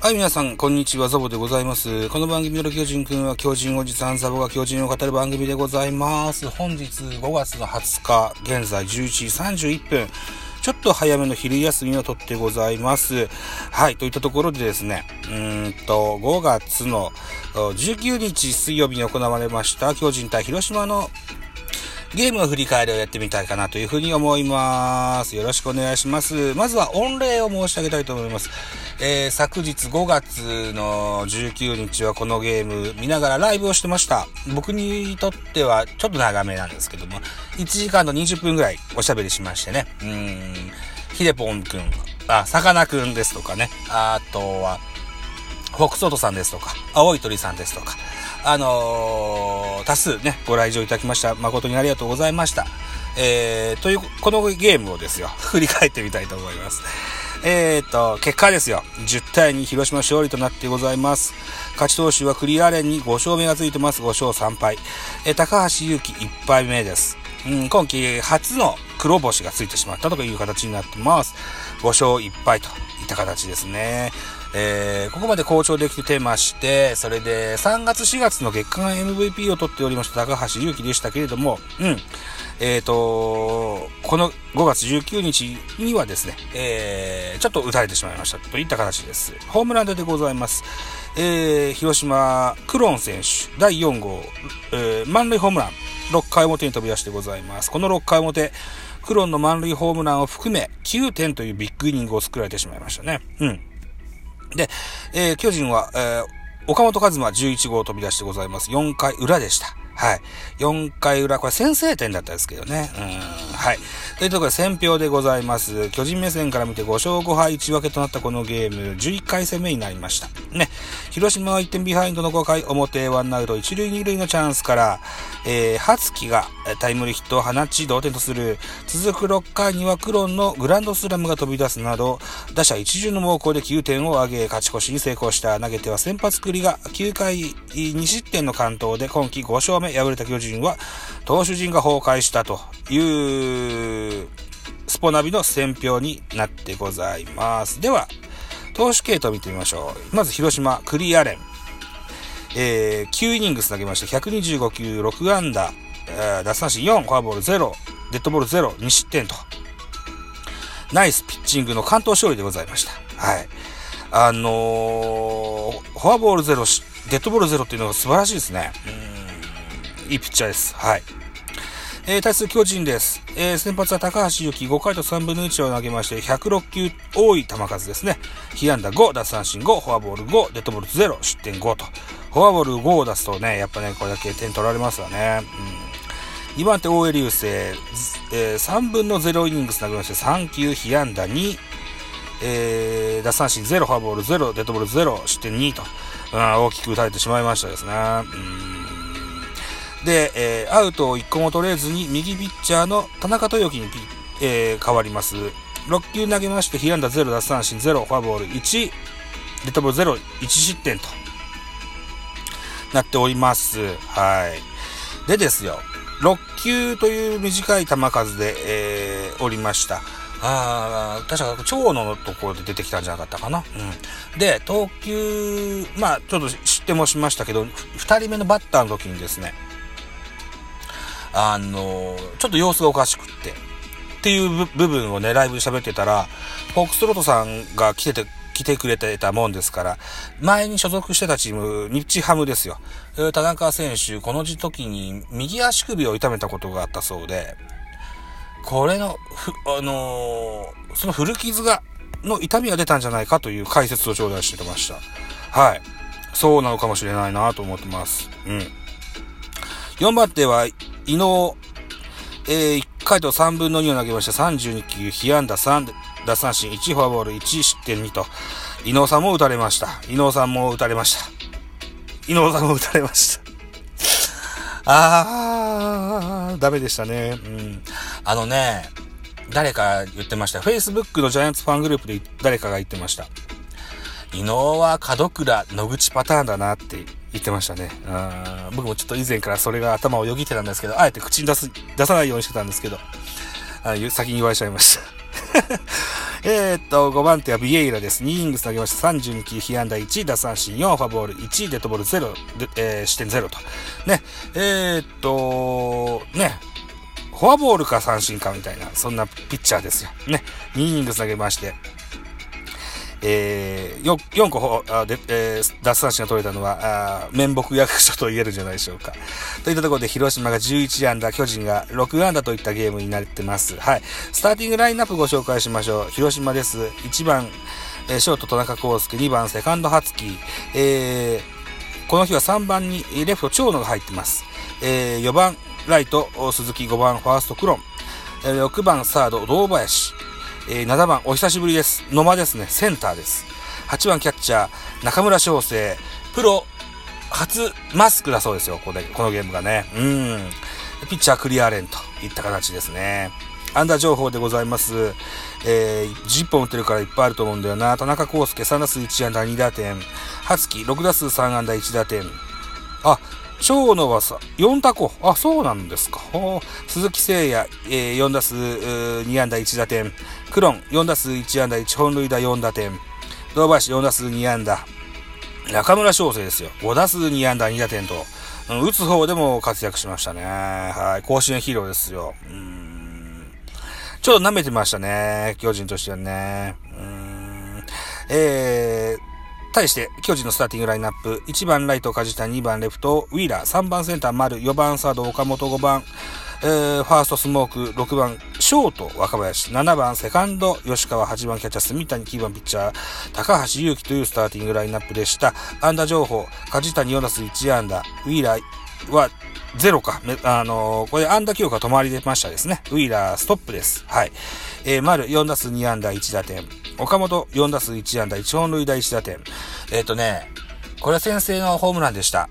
はい、皆さん、こんにちは、ザボでございます。この番組の巨人くんは、巨人おじさんザボが巨人を語る番組でございます。本日5月の20日、現在11時31分、ちょっと早めの昼休みをとってございます。はい、といったところでですね、うーんと、5月の19日水曜日に行われました、巨人対広島のゲームの振り返りをやってみたいかなというふうに思います。よろしくお願いします。まずは御礼を申し上げたいと思います。えー、昨日5月の19日はこのゲーム見ながらライブをしてました。僕にとってはちょっと長めなんですけども、1時間と20分ぐらいおしゃべりしましてね。うーん、ひでぽんくん、あ、さかなくんですとかね。あとは、フォクソートさんですとか、青い鳥さんですとか、あのー多数ね、ご来場いただきました。誠にありがとうございました。えー、という、このゲームをですよ、振り返ってみたいと思います。えーと、結果ですよ。10対2広島勝利となってございます。勝ち投手はクリアレンに5勝目がついてます。5勝3敗。えー高橋祐希1敗目です。うん、今季初の黒星がついてしまったという形になってます。5勝1敗といった形ですね。えーここまで好調できてまして、それで3月4月の月間 MVP を取っておりました高橋祐希でしたけれども、うん。えっ、と、この5月19日にはですね、えーちょっと打たれてしまいましたといった形です。ホームランでございます。えー広島、クロン選手、第4号、えー満塁ホームラン、6回表に飛び出してございます。この6回表、クロンの満塁ホームランを含め9点というビッグイニングを作られてしまいましたね。うん。で、えー巨人は、えー岡本和真11号飛び出してございます。4回裏でした。はい。4回裏、これ先制点だったんですけどね。うん。はい。というところで選票でございます。巨人目線から見て5勝5敗1分けとなったこのゲーム、11回戦目になりました。ね。広島は1点ビハインドの5回表、ワンアウト1塁2塁のチャンスから、えー、初木がタイムリーヒットを放ち同点とする。続く6回にはクロンのグランドスラムが飛び出すなど、打者一巡の猛攻で9点を挙げ、勝ち越しに成功した。投げては先発栗が9回2失点の完投で今季5勝目敗れた巨人は、投手陣が崩壊したという、スポナビの選評になってございます。では、投手系統見てみましょう。まず広島、クリアレン。えー、9イニングス投げました。125球、6安打、えー奪三振4、フォアボール0、デッドボール0、2失点と。ナイスピッチングの関東勝利でございました。はい。あのーフォアボール0、デッドボール0っていうのが素晴らしいですね。うん、いいピッチャーです。はい。えー、対する巨人です。えー、先発は高橋由紀5回と3分の1を投げまして、106球多い球数ですね。被安打5、奪三振5、フォアボール5、デッドボール0、失点5と。フォアボール5を出すとね、やっぱね、これだけ点取られますよね。うん。2番手、大江流星、えー、3分の0イニングス投げまして、3球、被安打2、えー、奪三振0、フォアボール0、デッドボール0、失点2と、うん、大きく打たれてしまいましたですね。うんで、えーアウトを1個も取れずに、右ピッチャーの田中豊樹にピ、えー変わります。6球投げまして、被安打0、奪三振0、フォアボール1、デッドボール0、1失点となっております。はい。でですよ、6球という短い球数で、えーおりました。あー確か長野のところで出てきたんじゃなかったかな。うん。で、投球、まあ、ちょっと知ってもしましたけど、2人目のバッターの時にですね、あのちょっと様子がおかしくって、っていう部分をね、ライブで喋ってたら、フォックストロットさんが来てて、来てくれてたもんですから、前に所属してたチーム、日ハムですよ。田中選手、この時に右足首を痛めたことがあったそうで、これの、ふ、あのーその古傷が、の痛みが出たんじゃないかという解説を頂戴してました。はい。そうなのかもしれないなと思ってます。うん。4番手は、伊能、えー1回と3分の2を投げました。32球、被安打3、奪三振1、フォアボール1、失点2と、伊能さんも打たれました。伊能さんも打たれました。伊能さんも打たれました。あー、ダメでしたね。うん。あのね、誰か言ってました。Facebook のジャイアンツファングループで誰かが言ってました。伊能は門倉、野口パターンだなって言ってましたね。うん僕もちょっと以前からそれが頭をよぎってたんですけど、あえて口に出す、出さないようにしてたんですけど、あ先に言われちゃいました。え、っと、5番手はビエイラです。2イングス投げました。32球、被安打1、打三振4、ファボール1、デッドボール0、えー、視点0と。ね、えー、っと、ね、フォアボールか三振かみたいな、そんなピッチャーですよ。ね、2イニングス投げまして、えー、4, 4個あで、えー、奪三振が取れたのは、あ面目役所と言えるんじゃないでしょうか。といったところで、広島が11安打、巨人が6安打といったゲームになってます。はい。スターティングラインナップご紹介しましょう。広島です。1番、えー、ショート田中康介、2番セカンド初木、えー、この日は3番にレフト長野が入ってます。えー、4番ライト鈴木、5番ファーストクロン、えー、6番サード堂林、えー、7番、お久しぶりです。野間ですね。センターです。8番キャッチャー、中村翔成。プロ、初マスクだそうですよ。ここで、このゲームがね。うん。ピッチャークリアレンといった形ですね。アンダー情報でございます。えー、10本打ってるからいっぱいあると思うんだよな。田中康介3打数1安打2打点。初木6打数3安打1打点。あ、長野はさ、4タコ。あ、そうなんですか。鈴木誠也、えー、4打数2安打1打点。クロン、4打数1安打1本塁打4打点。堂林、4打数2安打。中村翔成ですよ。5打数2安打2打点と。打つ方でも活躍しましたね。はい。甲子園ヒーローですよ。うん。ちょっと舐めてましたね。巨人としてはね。うん。えー、対して、巨人のスターティングラインナップ、1番ライト梶田、2番レフト、ウィーラー、3番センター丸、4番サード岡本、5番、えー、ファーストスモーク、6番ショート若林、7番セカンド吉川、8番キャッチャー住谷、9番ピッチャー高橋祐希というスターティングラインナップでした。安打情報、梶谷4打数1安打、ウィーラーはゼロか。あのー、これ安打記録が止まり出ましたですね。ウィーラーストップです。はい。えー、丸4打数2安打1打点。岡本4打数1安打1本塁打1打点。えっ、ー、とね、これは先制のホームランでした。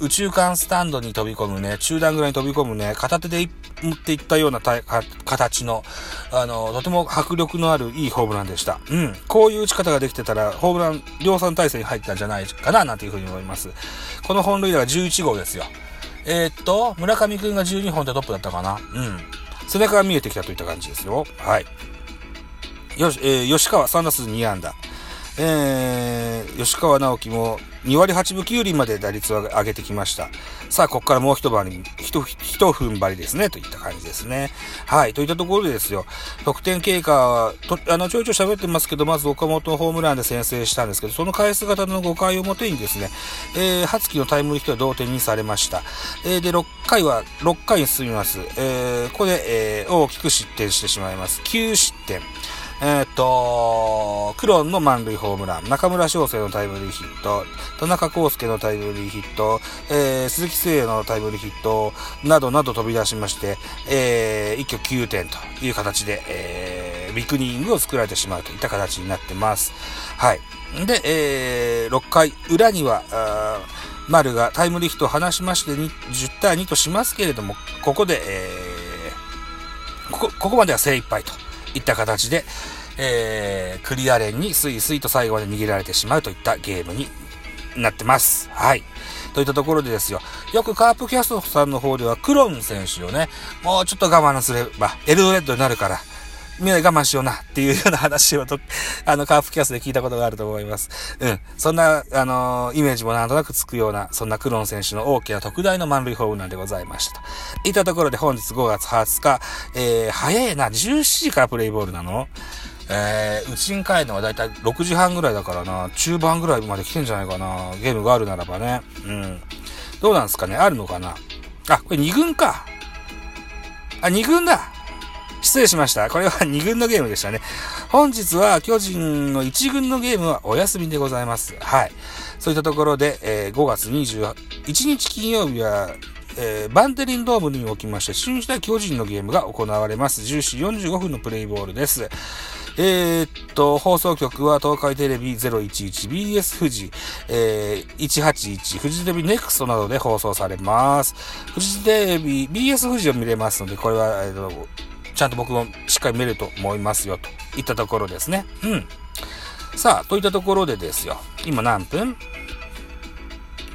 宇宙間スタンドに飛び込むね、中段ぐらいに飛び込むね、片手で持っていったような形の、あの、とても迫力のあるいいホームランでした。うん。こういう打ち方ができてたら、ホームラン量産体制に入ったんじゃないかな、なんていうふうに思います。この本塁打が11号ですよ。えー、っと、村上くんが12本でトップだったかな。うん。背中が見えてきたといった感じですよ。はい。よし、えー、吉川3打数2安打。えー、吉川直樹も2割8分9厘まで打率を上げてきました。さあ、ここからもう一晩に、一、一踏ん張りですね、といった感じですね。はい、といったところでですよ、得点経過はと、あの、ちょいちょい喋ってますけど、まず岡本ホームランで先制したんですけど、その返す型の5回表にですね、えー、初期のタイムリーヒットは同点にされました。えー、で、6回は、6回に進みます。えー、ここで、えー、大きく失点してしまいます。9失点。えっ、と、クロンの満塁ホームラン、中村翔成のタイムリーヒット、田中康介のタイムリーヒット、えー、鈴木誠也のタイムリーヒット、などなど飛び出しまして、えー、一挙9点という形で、えー、ビッグニングを作られてしまうといった形になってます。はい。で、えー、6回裏には、丸がタイムリーヒットを放しまして10対2としますけれども、ここで、えー、ここ、ここまでは精一杯と。いった形で、えー、クリアレンにスイスイと最後まで逃げられてしまうといったゲームになってます。はい。といったところでですよ。よくカープキャストさんの方ではクロン選手をね、もうちょっと我慢すれば、エルドレッドになるから、みんな我慢しようなっていうような話をと、あの、カープキャストで聞いたことがあると思います。うん。そんな、あのー、イメージもなんとなくつくような、そんなクロン選手の大きな特大の満塁ホームランでございましたと。いったところで本日5月20日、えー、早いな、17時からプレイボールなの？えー、うちに帰るのはだいたい6時半ぐらいだからな、中盤ぐらいまで来てんじゃないかな、ゲームがあるならばね。うん。どうなんですかね？あるのかな？あ、これ2軍か。あ、2軍だ。失礼しました。これは2軍のゲームでしたね。本日は巨人の1軍のゲームはお休みでございます。はい。そういったところで、えー、5月21日金曜日は、えー、バンテリンドームにおきまして、新時代巨人のゲームが行われます。10時45分のプレイボールです。えー、っと、放送局は東海テレビ011、BS 富士、えー、181、フジテレビネクストなどで放送されます。フジテレビ、BS 富士を見れますので、これは、えー、っと、ちゃんと僕もしっかり見ると思いますよ、といったところですね。うん。さあ、といったところでですよ。今何分？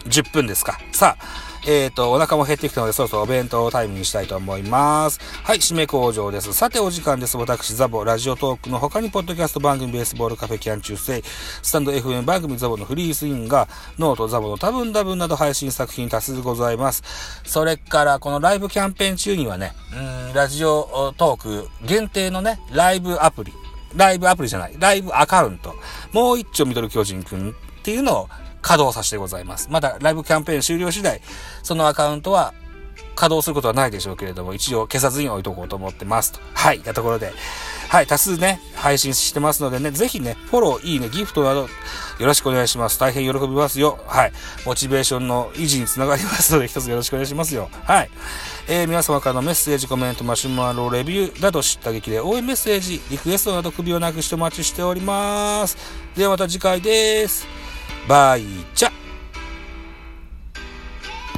?10 分ですか。さあ、えっ、ー、と、お腹も減ってきたので、そろそろお弁当タイムにしたいと思います。はい、締め工場です。さて、お時間です。私、ザボ、ラジオトークの他に、ポッドキャスト番組、ベースボールカフェキャン中世、スタンド FM 番組ザボのフリースインガー、ノートザボの多分多分など配信作品多数ございます。それから、このライブキャンペーン中にはね、うん、ラジオトーク限定のね、ライブアプリ、ライブアプリじゃない、ライブアカウント、もう一丁ミドル巨人くんっていうのを稼働させてございます。まだライブキャンペーン終了次第、そのアカウントは稼働することはないでしょうけれども、一応消さずに置いとこうと思ってますと。はい。なところで、はい。多数ね、配信してますのでね、ぜひね、フォロー、いいね、ギフトなど、よろしくお願いします。大変喜びますよ。はい。モチベーションの維持につながりますので、一つよろしくお願いしますよ。はい。えー、皆様からのメッセージ、コメント、マシュマロ、レビューなど知った激励、応援メッセージ、リクエストなど首をなくしてお待ちしております。ではまた次回です。バイチャ